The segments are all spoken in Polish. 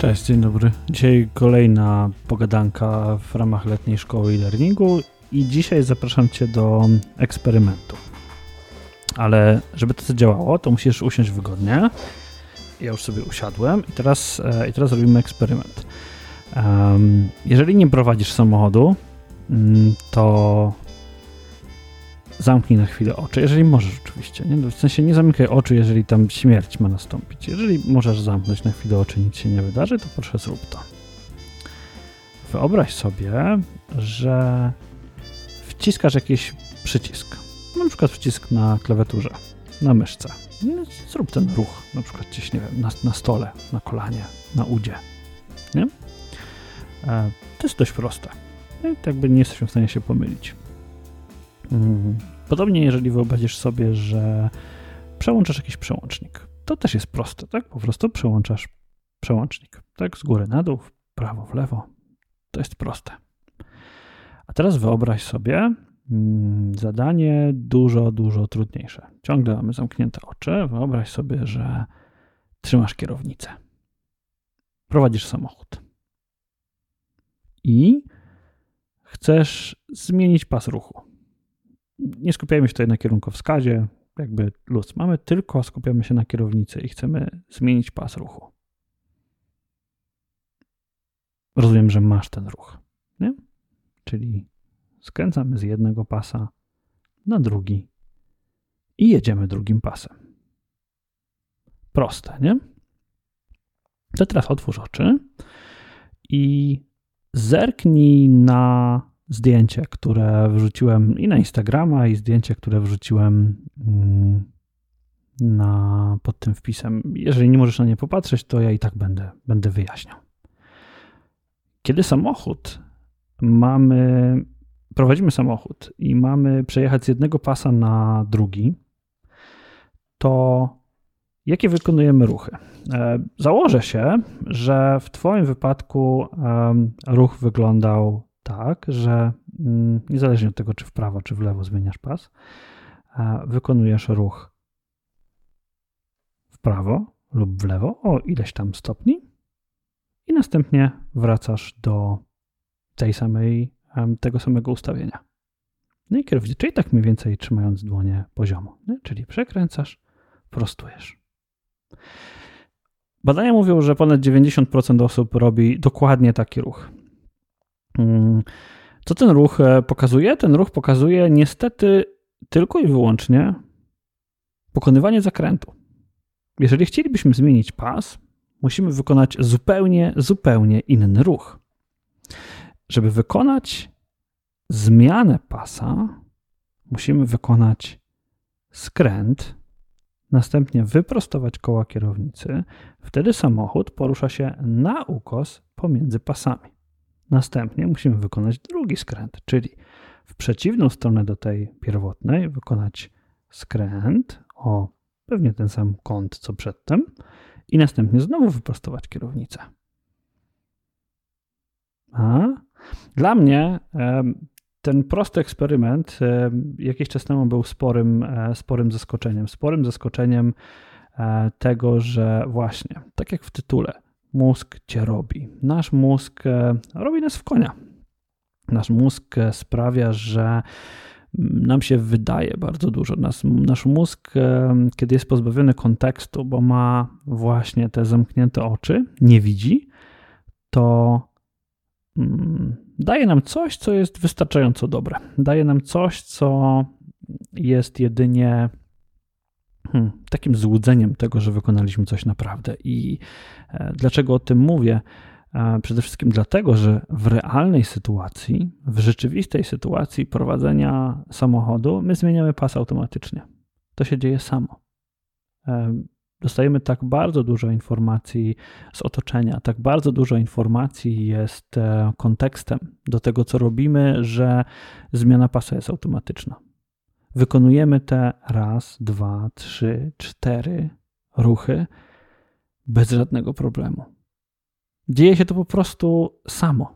Cześć, dzień dobry. Dzisiaj kolejna pogadanka w ramach letniej szkoły e-learningu i dzisiaj zapraszam Cię do eksperymentu. Ale żeby to działało, to musisz usiąść wygodnie. Ja już sobie usiadłem i teraz, e, i teraz robimy eksperyment. jeżeli nie prowadzisz samochodu, mm, to zamknij na chwilę oczy, jeżeli możesz oczywiście. Nie? W sensie nie zamykaj oczu, jeżeli tam śmierć ma nastąpić. Jeżeli możesz zamknąć na chwilę oczy, nic się nie wydarzy, to proszę zrób to. Wyobraź sobie, że wciskasz jakiś przycisk. Na przykład przycisk na klawiaturze, na myszce. No, zrób ten ruch, na przykład gdzieś, nie wiem, na, na stole, na kolanie, na udzie. Nie? E, to jest dość proste. Tak jakby nie jesteśmy w stanie się pomylić. Mm. Podobnie, jeżeli wyobrazisz sobie, że przełączasz jakiś przełącznik, to też jest proste, tak? Po prostu przełączasz przełącznik, tak? Z góry na dół, w prawo, w lewo. To jest proste. A teraz wyobraź sobie mm, zadanie dużo, dużo trudniejsze. Ciągle mamy zamknięte oczy. Wyobraź sobie, że trzymasz kierownicę. Prowadzisz samochód. I chcesz zmienić pas ruchu nie skupiajmy się tutaj na kierunkowskazie, jakby luz mamy, tylko skupiamy się na kierownicy i chcemy zmienić pas ruchu. Rozumiem, że masz ten ruch, nie? Czyli skręcamy z jednego pasa na drugi i jedziemy drugim pasem. Proste, nie? To teraz otwórz oczy i zerknij na zdjęcie, które wrzuciłem i na Instagrama, i zdjęcie, które wrzuciłem mm, na, pod tym wpisem. Jeżeli nie możesz na nie popatrzeć, to ja i tak będę, będę wyjaśniał. Kiedy samochód mamy, prowadzimy samochód i mamy przejechać z jednego pasa na drugi, to jakie wykonujemy ruchy? E, założę się, że w Twoim wypadku ruch wyglądał tak, że mm, niezależnie od tego, czy w prawo, czy w lewo zmieniasz pas, wykonujesz ruch w prawo lub w lewo o ileś tam stopni i następnie wracasz do tej samej, tego samego ustawienia. No i kierowcy, czyli tak mniej więcej trzymając dłonie poziomo, nie? czyli przekręcasz, prostujesz. Badania mówią, że ponad 90% osób robi dokładnie taki ruch. Mm, co ten ruch e, pokazuje? Ten ruch pokazuje niestety tylko i wyłącznie pokonywanie zakrętu. Jeżeli chcielibyśmy zmienić pas, musimy wykonać zupełnie, zupełnie inny ruch. Żeby wykonać zmianę pasa, musimy wykonać skręt, następnie wyprostować koła kierownicy. Wtedy samochód porusza się na ukos pomiędzy pasami. Następnie musimy wykonać drugi skręt, czyli w przeciwną stronę do tej pierwotnej wykonać skręt o pewnie ten sam kąt co przedtem i następnie znowu wyprostować kierownicę. A dla mnie ten prosty eksperyment jakiś czas temu był sporym, e, sporym zaskoczeniem. Sporym zaskoczeniem e, tego, że właśnie, tak jak w tytule, mózg cię robi. Nasz mózg e, robi nas w konia. Nasz mózg e, sprawia, że nam się wydaje bardzo dużo. Nas, nasz mózg, e, kiedy jest pozbawiony kontekstu, bo ma właśnie te zamknięte oczy, nie widzi, to mm, daje nam coś, co jest wystarczająco dobre. Daje nam coś, co jest jedynie hmm, takim złudzeniem tego, że wykonaliśmy coś naprawdę. I e, dlaczego o tym mówię? E, przede wszystkim dlatego, że w realnej sytuacji, w rzeczywistej sytuacji prowadzenia samochodu, my zmieniamy pas automatycznie. To się dzieje samo. E, dostajemy tak bardzo dużo informacji z otoczenia, tak bardzo dużo informacji jest kontekstem do tego, co robimy, że zmiana pasa jest automatyczna. Wykonujemy te raz, dwa, trzy, cztery ruchy bez żadnego problemu. Dzieje się to po prostu samo.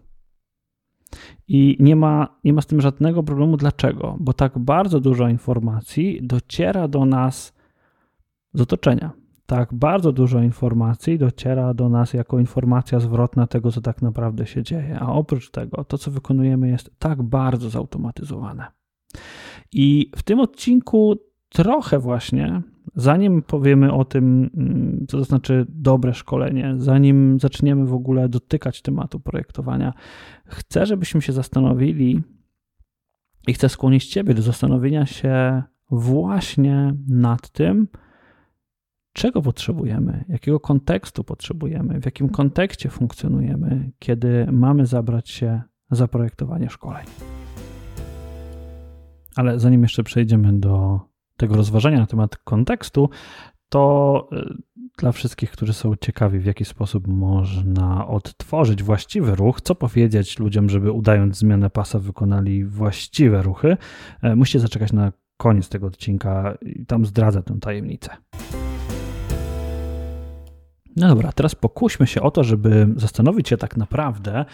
I nie ma, nie ma z tym żadnego problemu. Dlaczego? Bo tak bardzo dużo informacji dociera do nas z otoczenia. tak bardzo dużo informacji dociera do nas jako informacja zwrotna tego, co tak naprawdę się dzieje, a oprócz tego to, co wykonujemy, jest tak bardzo zautomatyzowane. I w tym odcinku trochę właśnie, zanim powiemy o tym, mm, co to znaczy dobre szkolenie, zanim zaczniemy w ogóle dotykać tematu projektowania, chcę, żebyśmy się zastanowili i chcę skłonić Ciebie do zastanowienia się właśnie nad tym, czego potrzebujemy, jakiego kontekstu potrzebujemy, w jakim kontekście funkcjonujemy, kiedy mamy zabrać się za projektowanie szkoleń. Ale zanim jeszcze przejdziemy do tego rozważania na temat kontekstu, to y, dla wszystkich, którzy są ciekawi, w jaki sposób można odtworzyć właściwy ruch, co powiedzieć ludziom, żeby udając zmianę pasa wykonali właściwe ruchy, e, musicie zaczekać na koniec tego odcinka i tam zdradzę tę tajemnicę. No dobra, teraz pokuśmy się o to, żeby zastanowić się tak naprawdę,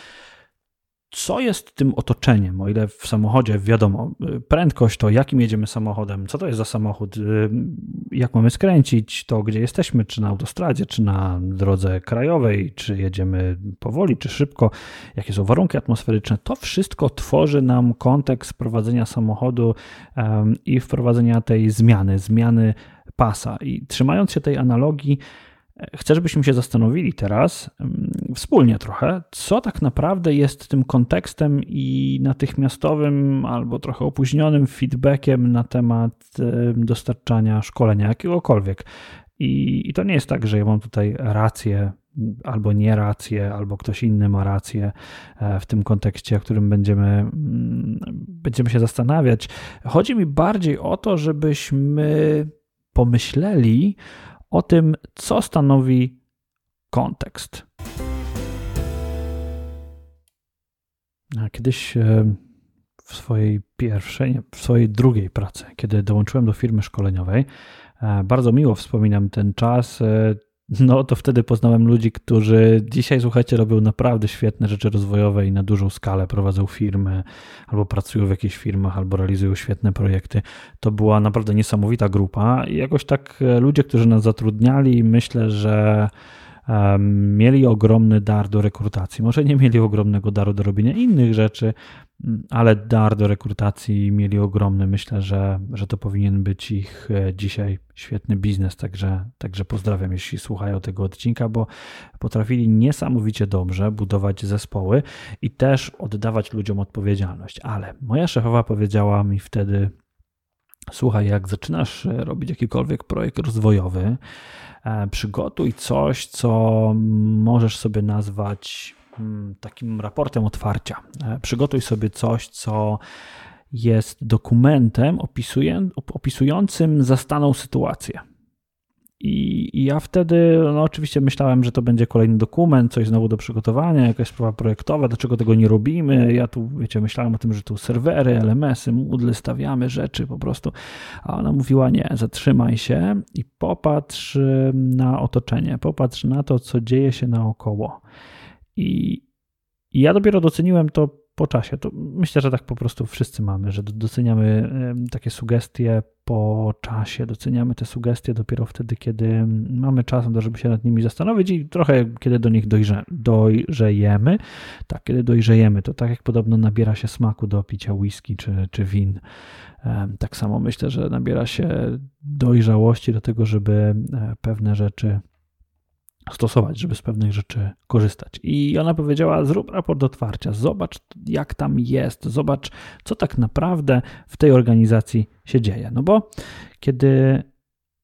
co jest tym otoczeniem, o ile w samochodzie wiadomo, prędkość to jakim jedziemy samochodem, co to jest za samochód, y, jak mamy skręcić, to gdzie jesteśmy, czy na autostradzie, czy na drodze krajowej, czy jedziemy powoli, czy szybko, jakie są warunki atmosferyczne, to wszystko tworzy nam kontekst prowadzenia samochodu i wprowadzenia tej zmiany, zmiany pasa. I trzymając się tej analogii, Chcę, żebyśmy się zastanowili teraz mm, wspólnie trochę, co tak naprawdę jest tym kontekstem i natychmiastowym albo trochę opóźnionym feedbackiem na temat dostarczania szkolenia jakiegokolwiek. I, I, to nie jest tak, że ja mam tutaj rację albo nie rację, albo ktoś inny ma rację e, w tym kontekście, w którym będziemy, mm, będziemy się zastanawiać. Chodzi mi bardziej o to, żebyśmy pomyśleli o tym, co stanowi kontekst. Kiedyś e, w swojej pierwszej, nie, w swojej drugiej pracy, kiedy dołączyłem do firmy szkoleniowej, e, bardzo miło wspominam ten czas. E, no to wtedy poznałem ludzi, którzy dzisiaj, słuchajcie, robią naprawdę świetne rzeczy rozwojowe i na dużą skalę prowadzą firmy, albo pracują w jakichś firmach, albo realizują świetne projekty. To była naprawdę niesamowita grupa i jakoś tak e, ludzie, którzy nas zatrudniali, myślę, że mieli ogromny dar do rekrutacji. Może nie mieli ogromnego daru do robienia innych rzeczy, ale dar do rekrutacji mieli ogromny. Myślę, że, że to powinien być ich e, dzisiaj świetny biznes. Także, także pozdrawiam, jeśli słuchają tego odcinka, bo potrafili niesamowicie dobrze budować zespoły i też oddawać ludziom odpowiedzialność. Ale moja szefowa powiedziała mi wtedy: Słuchaj, jak zaczynasz e, robić jakikolwiek projekt rozwojowy, E, przygotuj coś, co możesz sobie nazwać takim raportem otwarcia. E, przygotuj sobie coś, co jest dokumentem opisującym zastaną sytuację. I, ja wtedy, no oczywiście myślałem, że to będzie kolejny dokument, coś znowu do przygotowania, jakaś sprawa projektowa, dlaczego tego nie robimy. Ja tu, wiecie, myślałem o tym, że tu serwery, LMS-y, Moodle stawiamy rzeczy po prostu. A ona mówiła, nie, zatrzymaj się i popatrz na otoczenie, popatrz na to, co dzieje się naokoło. I, ja dopiero doceniłem to po czasie. To myślę, że tak po prostu wszyscy mamy, że doceniamy takie sugestie po czasie, doceniamy te sugestie dopiero wtedy, kiedy mamy czas, żeby się nad nimi zastanowić i trochę kiedy do nich dojrze, dojrzejemy. Tak, kiedy dojrzejemy, to tak jak podobno nabiera się smaku do picia whisky czy, czy win. Tak samo myślę, że nabiera się dojrzałości do tego, żeby e, pewne rzeczy stosować, żeby z pewnych rzeczy korzystać. I ona powiedziała: Zrób raport otwarcia, zobacz, jak tam jest, zobacz, co tak naprawdę w tej organizacji się dzieje. No bo kiedy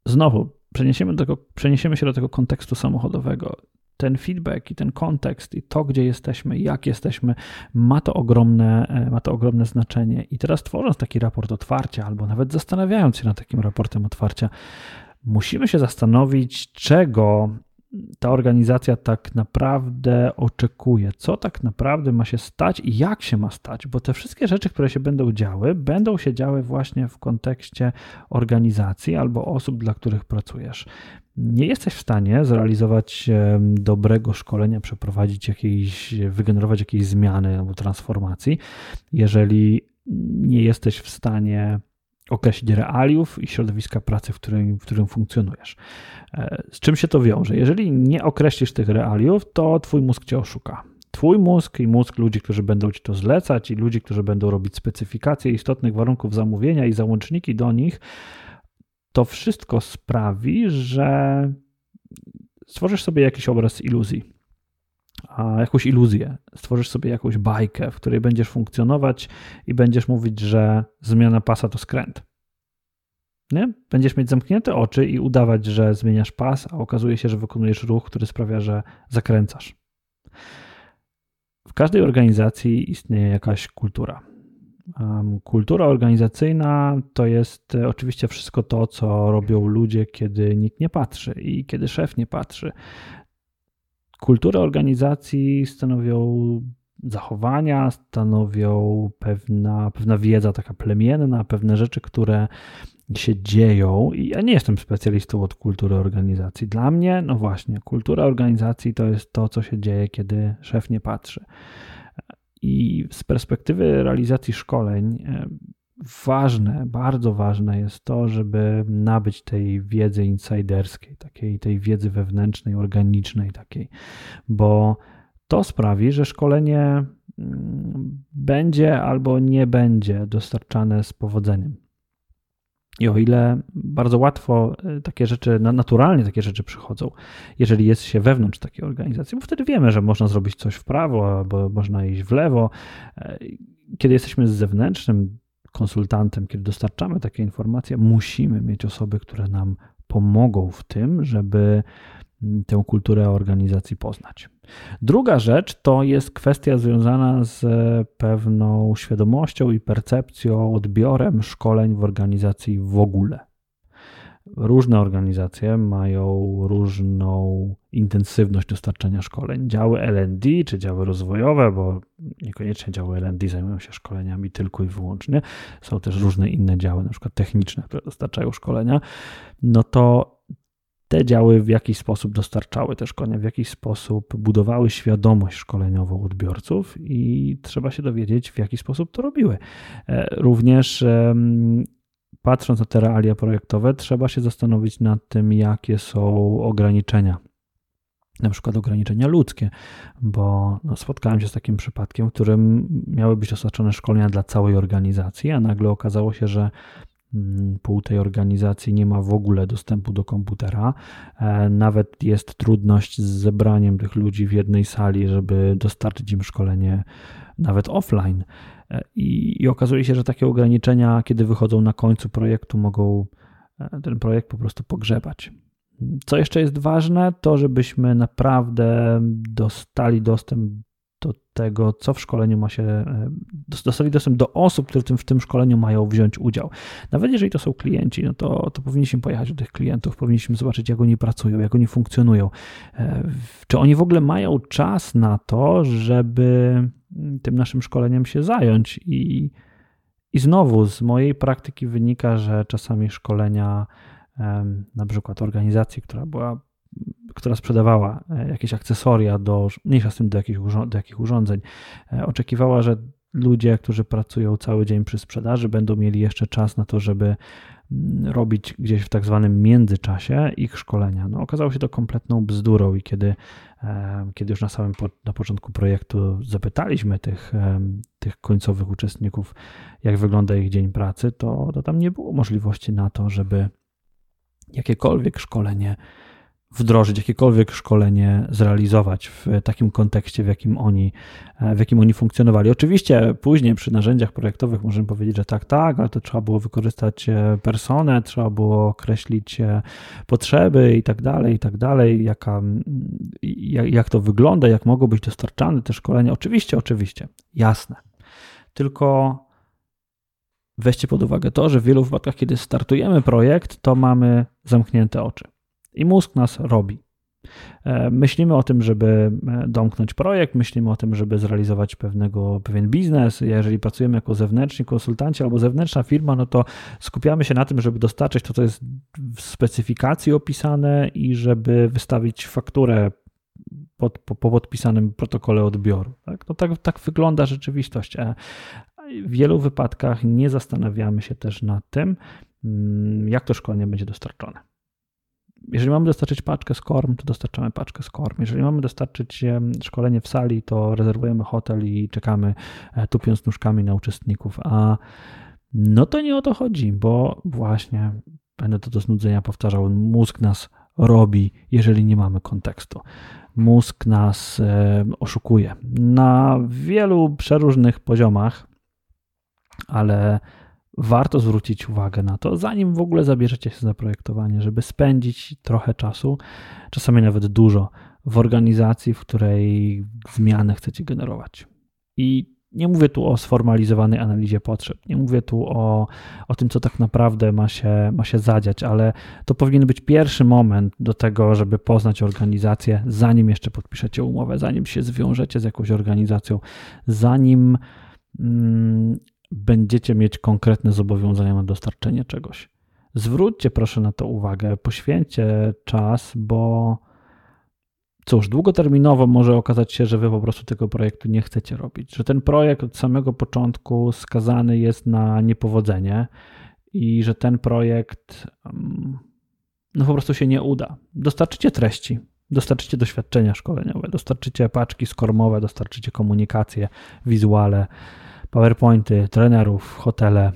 znowu przeniesiemy, do przeniesiemy się do tego kontekstu samochodowego, ten feedback i ten kontekst i to, gdzie jesteśmy, jak jesteśmy, ma to ogromne, e, ma to ogromne znaczenie. I teraz tworząc taki raport otwarcia, albo nawet zastanawiając się nad takim raportem otwarcia, musimy się zastanowić, czego ta organizacja tak naprawdę oczekuje, co tak naprawdę ma się stać i jak się ma stać, bo te wszystkie rzeczy, które się będą działy, będą się działy właśnie w kontekście organizacji albo osób, dla których pracujesz. Nie jesteś w stanie zrealizować dobrego szkolenia, przeprowadzić jakiejś, wygenerować jakiejś zmiany albo transformacji, jeżeli nie jesteś w stanie określić realiów i środowiska pracy, w którym, w którym funkcjonujesz. E, z czym się to wiąże? Jeżeli nie określisz tych realiów, to twój mózg cię oszuka. Twój mózg i mózg ludzi, którzy będą ci to zlecać, i ludzi, którzy będą robić specyfikacje istotnych warunków zamówienia i załączniki do nich, to wszystko sprawi, że stworzysz sobie jakiś obraz iluzji jakąś iluzję, stworzysz sobie jakąś bajkę, w której będziesz funkcjonować i będziesz mówić, że zmiana pasa to skręt. Nie? Będziesz mieć zamknięte oczy i udawać, że zmieniasz pas, a okazuje się, że wykonujesz ruch, który sprawia, że zakręcasz. W każdej organizacji istnieje jakaś kultura. Kultura organizacyjna to jest e, oczywiście wszystko to, co robią ludzie, kiedy nikt nie patrzy i kiedy szef nie patrzy. Kulturę organizacji stanowią zachowania, stanowią pewna, pewna wiedza taka plemienna, pewne rzeczy, które się dzieją. I ja nie jestem specjalistą od kultury organizacji. Dla mnie, no właśnie, kultura organizacji to jest to, co się dzieje, kiedy szef nie patrzy. I z perspektywy realizacji szkoleń, ważne, bardzo ważne jest to, żeby nabyć tej wiedzy insiderskiej, takiej tej wiedzy wewnętrznej, organicznej takiej, bo to sprawi, że szkolenie mm, będzie albo nie będzie dostarczane z powodzeniem. I o ile bardzo łatwo e, takie rzeczy, naturalnie takie rzeczy przychodzą, jeżeli jest się wewnątrz takiej organizacji, bo wtedy wiemy, że można zrobić coś w prawo albo można iść w lewo. E, kiedy jesteśmy z zewnętrznym konsultantem, kiedy dostarczamy takie informacje, musimy mieć osoby, które nam pomogą w tym, żeby tę kulturę organizacji poznać. Druga rzecz to jest kwestia związana z pewną świadomością i percepcją, odbiorem szkoleń w organizacji w ogóle. Różne organizacje mają różną intensywność dostarczania szkoleń. Działy LD czy działy rozwojowe, bo niekoniecznie działy LD zajmują się szkoleniami tylko i wyłącznie. Są też różne inne działy, na przykład techniczne, które dostarczają szkolenia. No to te działy w jakiś sposób dostarczały te szkolenia, w jakiś sposób budowały świadomość szkoleniową odbiorców i trzeba się dowiedzieć, w jaki sposób to robiły. E, również patrząc na te realia projektowe, trzeba się zastanowić nad tym, jakie są ograniczenia. Na przykład ograniczenia ludzkie, bo no, spotkałem się z takim przypadkiem, w którym miały być dostarczone szkolenia dla całej organizacji, a nagle okazało się, że pół tej organizacji nie ma w ogóle dostępu do komputera. E, nawet jest trudność z zebraniem tych ludzi w jednej sali, żeby dostarczyć im szkolenie nawet offline. E, I, I, okazuje się, że takie ograniczenia, kiedy wychodzą na końcu projektu, mogą e, ten projekt po prostu pogrzebać. Co jeszcze jest ważne, to żebyśmy naprawdę dostali dostęp do tego, co w szkoleniu ma się, e, dostali dostęp do osób, które w tym, w tym szkoleniu mają wziąć udział. Nawet jeżeli to są klienci, no to, to powinniśmy pojechać do tych klientów, powinniśmy zobaczyć, jak oni pracują, jak oni funkcjonują. Czy oni w ogóle mają czas na to, żeby tym naszym szkoleniem się zająć. I, i znowu z mojej praktyki wynika, że czasami szkolenia, na przykład organizacji, która była, która sprzedawała e, jakieś akcesoria do, mniejsza z tym do jakich, do jakich urządzeń, e, oczekiwała, że ludzie, którzy pracują cały dzień przy sprzedaży, będą mieli jeszcze czas na to, żeby mm, robić gdzieś w tak zwanym międzyczasie ich szkolenia. No, okazało się to kompletną bzdurą i kiedy, e, kiedy już na samym na początku projektu zapytaliśmy tych, tych końcowych uczestników, jak wygląda ich dzień pracy, to, to tam nie było możliwości na to, żeby jakiekolwiek szkolenie wdrożyć, jakiekolwiek szkolenie zrealizować w takim kontekście, w jakim oni, w jakim oni funkcjonowali. Oczywiście później przy narzędziach projektowych możemy powiedzieć, że tak, tak, ale to trzeba było wykorzystać e, personę, trzeba było określić e, potrzeby i tak dalej, i tak dalej, jaka, jak, jak to wygląda, jak mogą być dostarczane te szkolenia. Oczywiście, oczywiście, jasne. Tylko weźcie pod uwagę to, że w wielu wypadkach, kiedy startujemy projekt, to mamy zamknięte oczy i mózg nas robi. E, myślimy o tym, żeby e, domknąć projekt, myślimy o tym, żeby zrealizować pewnego, pewien biznes. Jeżeli pracujemy jako zewnętrzni konsultanci albo zewnętrzna firma, no to skupiamy się na tym, żeby dostarczyć to, co jest w specyfikacji opisane i żeby wystawić fakturę pod, po, po podpisanym protokole odbioru. Tak? No tak, tak wygląda rzeczywistość. E, w wielu wypadkach nie zastanawiamy się też nad tym, mm, jak to szkolenie będzie dostarczone. Jeżeli mamy dostarczyć paczkę z korm, to dostarczamy paczkę z korm. Jeżeli mamy dostarczyć szkolenie w sali, to rezerwujemy hotel i czekamy, e, tupiąc nóżkami na uczestników. A no to nie o to chodzi, bo właśnie będę to do znudzenia powtarzał, mózg nas robi, jeżeli nie mamy kontekstu. Mózg nas e, oszukuje na wielu przeróżnych poziomach, ale warto zwrócić uwagę na to, zanim w ogóle zabierzecie się za projektowanie, żeby spędzić trochę czasu, czasami nawet dużo, w organizacji, w której zmianę chcecie generować. I nie mówię tu o sformalizowanej analizie potrzeb, nie mówię tu o, o tym, co tak naprawdę ma się, ma się zadziać, ale to powinien być pierwszy moment do tego, żeby poznać organizację, zanim jeszcze podpiszecie umowę, zanim się zwiążecie z jakąś organizacją, zanim mm, będziecie mieć konkretne zobowiązania na dostarczenie czegoś. Zwróćcie proszę na to uwagę, poświęćcie czas, bo cóż, długoterminowo może okazać się, że wy po prostu tego projektu nie chcecie robić, że ten projekt od samego początku skazany jest na niepowodzenie i że ten projekt no po prostu się nie uda. Dostarczycie treści, dostarczycie doświadczenia szkoleniowe, dostarczycie paczki skormowe, dostarczycie komunikację, wizuale, PowerPointy, trenerów, hotele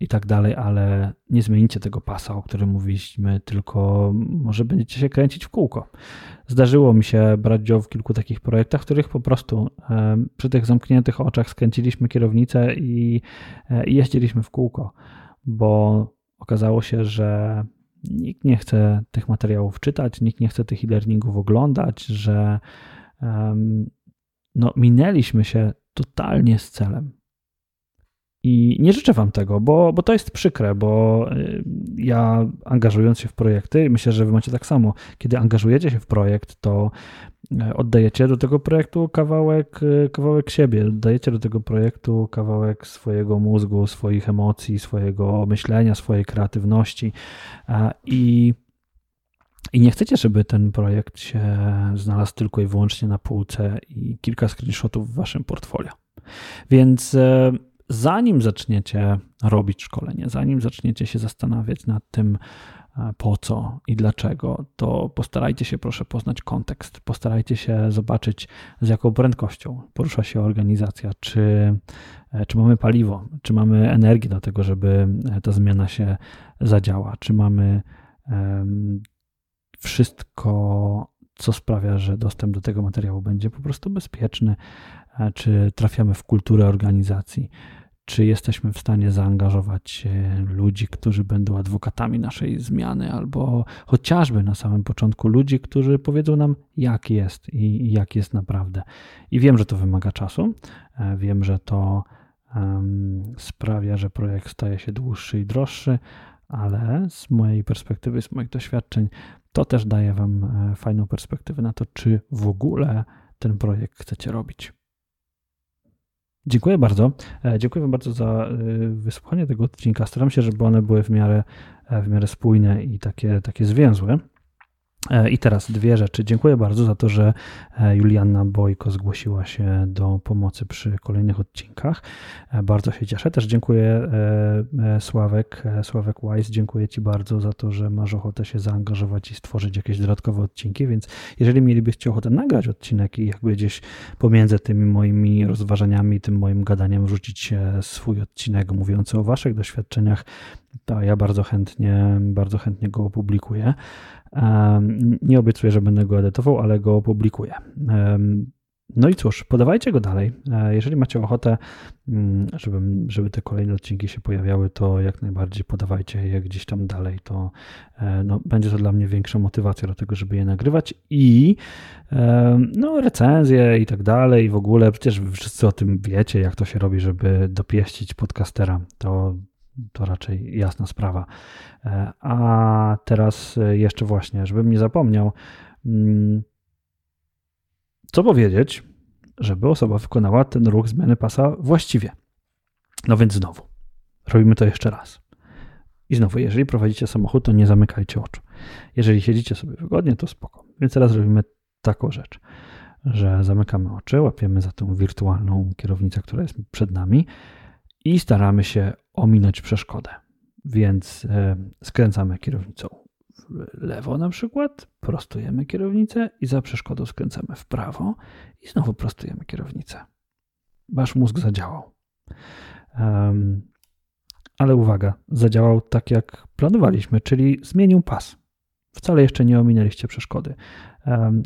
i tak dalej, ale nie zmienicie tego pasa, o którym mówiliśmy, tylko może będziecie się kręcić w kółko. Zdarzyło mi się brać udział w kilku takich projektach, w których po prostu przy tych zamkniętych oczach skręciliśmy kierownicę i, e, i jeździliśmy w kółko, bo okazało się, że nikt nie chce tych materiałów czytać, nikt nie chce tych e-learningów oglądać, że no, minęliśmy się totalnie z celem. I nie życzę Wam tego, bo, bo to jest przykre, bo y, ja angażując się w projekty, myślę, że Wy macie tak samo, kiedy angażujecie się w projekt, to y, oddajecie do tego projektu kawałek, y, kawałek siebie, oddajecie do tego projektu kawałek swojego mózgu, swoich emocji, swojego myślenia, swojej kreatywności. I i nie chcecie, żeby ten projekt się znalazł tylko i wyłącznie na półce i kilka screenshotów w waszym portfolio. Więc zanim zaczniecie robić szkolenie, zanim zaczniecie się zastanawiać nad tym, e, po co i dlaczego, to postarajcie się proszę poznać kontekst, postarajcie się zobaczyć z jaką prędkością porusza się organizacja, czy, e, czy mamy paliwo, czy mamy energię do tego, żeby e, ta zmiana się zadziała, czy mamy um, wszystko, co sprawia, że dostęp do tego materiału będzie po prostu bezpieczny, czy trafiamy w kulturę organizacji czy jesteśmy w stanie zaangażować ludzi, którzy będą adwokatami naszej zmiany, albo chociażby na samym początku ludzi, którzy powiedzą nam, jak jest i jak jest naprawdę. I wiem, że to wymaga czasu, e, wiem, że to um, sprawia, że projekt staje się dłuższy i droższy, ale z mojej perspektywy, z moich doświadczeń, to też daje Wam e, fajną perspektywę na to, czy w ogóle ten projekt chcecie robić. Dziękuję bardzo. E, dziękuję Wam bardzo za e, wysłuchanie tego odcinka. Staram się, żeby one były w miarę, e, w miarę spójne i takie, takie zwięzłe. E, I teraz dwie rzeczy. Dziękuję bardzo za to, że e, Julianna Bojko zgłosiła się do pomocy przy kolejnych odcinkach. E, bardzo się cieszę. Też dziękuję Sławek, Sławek Wise, dziękuję Ci bardzo za to, że masz ochotę się zaangażować i stworzyć jakieś dodatkowe odcinki, więc jeżeli mielibyście ochotę nagrać odcinek i jakby gdzieś pomiędzy tymi moimi rozważaniami, tym moim gadaniem wrzucić swój odcinek mówiący o Waszych doświadczeniach, to ja bardzo chętnie, bardzo chętnie go opublikuję. Nie obiecuję, że będę go edytował, ale go opublikuję. No i cóż, podawajcie go dalej. E, jeżeli macie ochotę, mm, żeby, żeby te kolejne odcinki się pojawiały, to jak najbardziej podawajcie je gdzieś tam dalej. To e, no, będzie to dla mnie większa motywacja do tego, żeby je nagrywać i no, recenzje i tak dalej. W ogóle przecież wszyscy o tym wiecie, jak to się robi, żeby dopieścić podcastera. To to raczej jasna sprawa. E, a teraz jeszcze właśnie, żebym nie zapomniał, mm, co powiedzieć, żeby osoba wykonała ten ruch zmiany pasa właściwie. No więc znowu, robimy to jeszcze raz. I znowu, jeżeli prowadzicie samochód, to nie zamykajcie oczu. Jeżeli siedzicie sobie wygodnie, to spoko. Więc teraz robimy taką rzecz, że zamykamy oczy, łapiemy za tą wirtualną kierownicę, która jest przed nami i staramy się ominąć przeszkodę. Więc e, skręcamy kierownicą w lewo na przykład, prostujemy kierownicę i za przeszkodą skręcamy w prawo i znowu prostujemy kierownicę. Wasz mózg zadziałał. Um, ale uwaga, zadziałał tak jak planowaliśmy, czyli zmienił pas. Wcale jeszcze nie ominęliście przeszkody.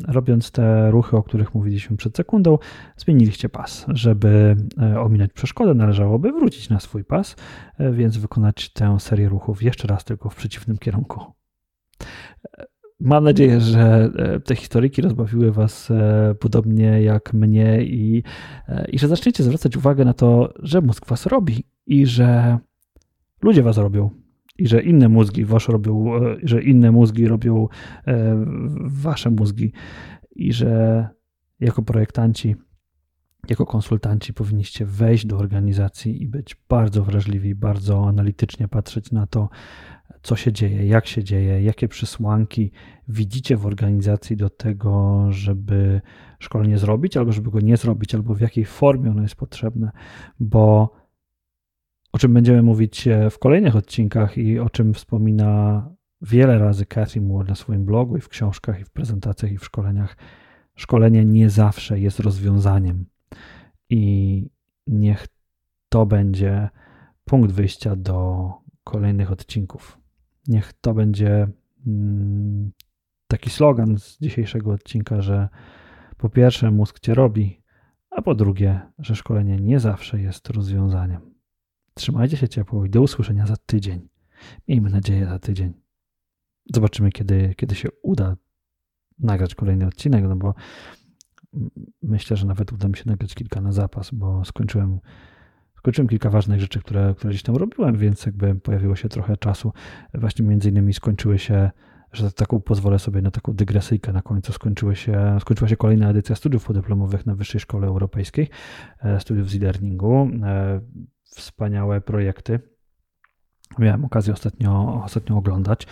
Robiąc te ruchy, o których mówiliśmy przed sekundą, zmieniliście pas. Żeby e, ominąć przeszkodę, należałoby wrócić na swój pas, e, więc wykonać tę serię ruchów jeszcze raz, tylko w przeciwnym kierunku. Mam nadzieję, że e, te historyki rozbawiły Was e, podobnie jak mnie i, e, i że zaczniecie zwracać uwagę na to, że mózg Was robi i że ludzie Was robią i że inne mózgi wasz robią, że inne mózgi robią Wasze mózgi i że jako projektanci, jako konsultanci powinniście wejść do organizacji i być bardzo wrażliwi, bardzo analitycznie patrzeć na to, co się dzieje, jak się dzieje, jakie przesłanki widzicie w organizacji do tego, żeby szkolenie zrobić, albo żeby go nie zrobić, albo w jakiej formie ono jest potrzebne, bo o czym będziemy mówić e, w kolejnych odcinkach i o czym wspomina wiele razy Cathy Moore na swoim blogu i w książkach, i w prezentacjach, i w szkoleniach, szkolenie nie zawsze jest rozwiązaniem. I niech to będzie punkt wyjścia do kolejnych odcinków. Niech to będzie mm, taki slogan z dzisiejszego odcinka, że po pierwsze mózg cię robi, a po drugie, że szkolenie nie zawsze jest rozwiązaniem. Trzymajcie się ciepło i do usłyszenia za tydzień. Miejmy nadzieję za tydzień. Zobaczymy, kiedy, kiedy się uda nagrać kolejny odcinek, no bo myślę, że nawet uda mi się nagrać kilka na zapas, bo skończyłem Skończyłem kilka ważnych rzeczy, które, które gdzieś tam robiłem, więc jakby pojawiło się trochę czasu. Właśnie między innymi skończyły się, że taką pozwolę sobie na taką dygresyjkę na końcu, skończyły się, skończyła się kolejna edycja studiów podyplomowych na Wyższej Szkole Europejskiej, e, studiów z e-learningu. Wspaniałe projekty. Miałem okazję ostatnio, ostatnio oglądać.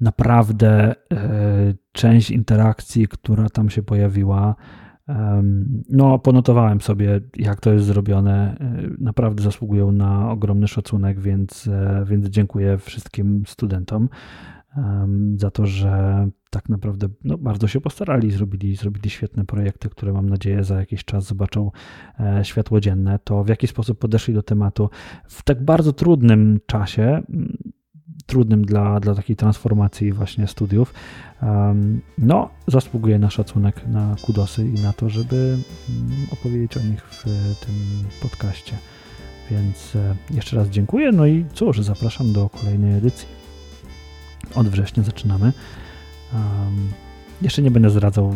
Naprawdę e, część interakcji, która tam się pojawiła, no, ponotowałem sobie, jak to jest zrobione. E, naprawdę zasługują na ogromny szacunek, więc, e, więc dziękuję wszystkim studentom za to, że tak naprawdę no, bardzo się postarali, zrobili, zrobili świetne projekty, które mam nadzieję za jakiś czas zobaczą e, światło dzienne. To w jaki sposób podeszli do tematu w tak bardzo trudnym czasie, trudnym dla, dla takiej transformacji właśnie studiów, no, zasługuje na szacunek, na kudosy i na to, żeby mm, opowiedzieć o nich w tym podcaście. Więc e, jeszcze raz dziękuję, no i cóż, zapraszam do kolejnej edycji. Od września zaczynamy. Um, jeszcze nie będę zdradzał,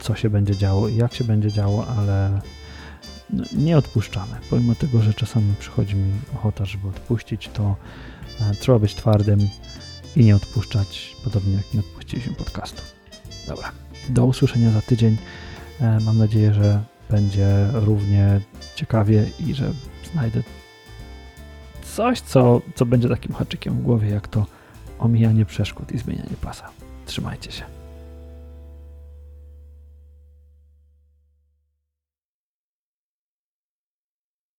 co się będzie działo i jak się będzie działo, ale no, nie odpuszczamy. Pomimo tego, że czasami przychodzi mi ochota, żeby odpuścić, to e, trzeba być twardym i nie odpuszczać, podobnie jak nie odpuściliśmy podcastu. Dobra, do usłyszenia za tydzień. E, mam nadzieję, że będzie równie ciekawie i że znajdę coś, co, co będzie takim haczykiem w głowie, jak to omijanie przeszkód i zmienianie pasa. Trzymajcie się.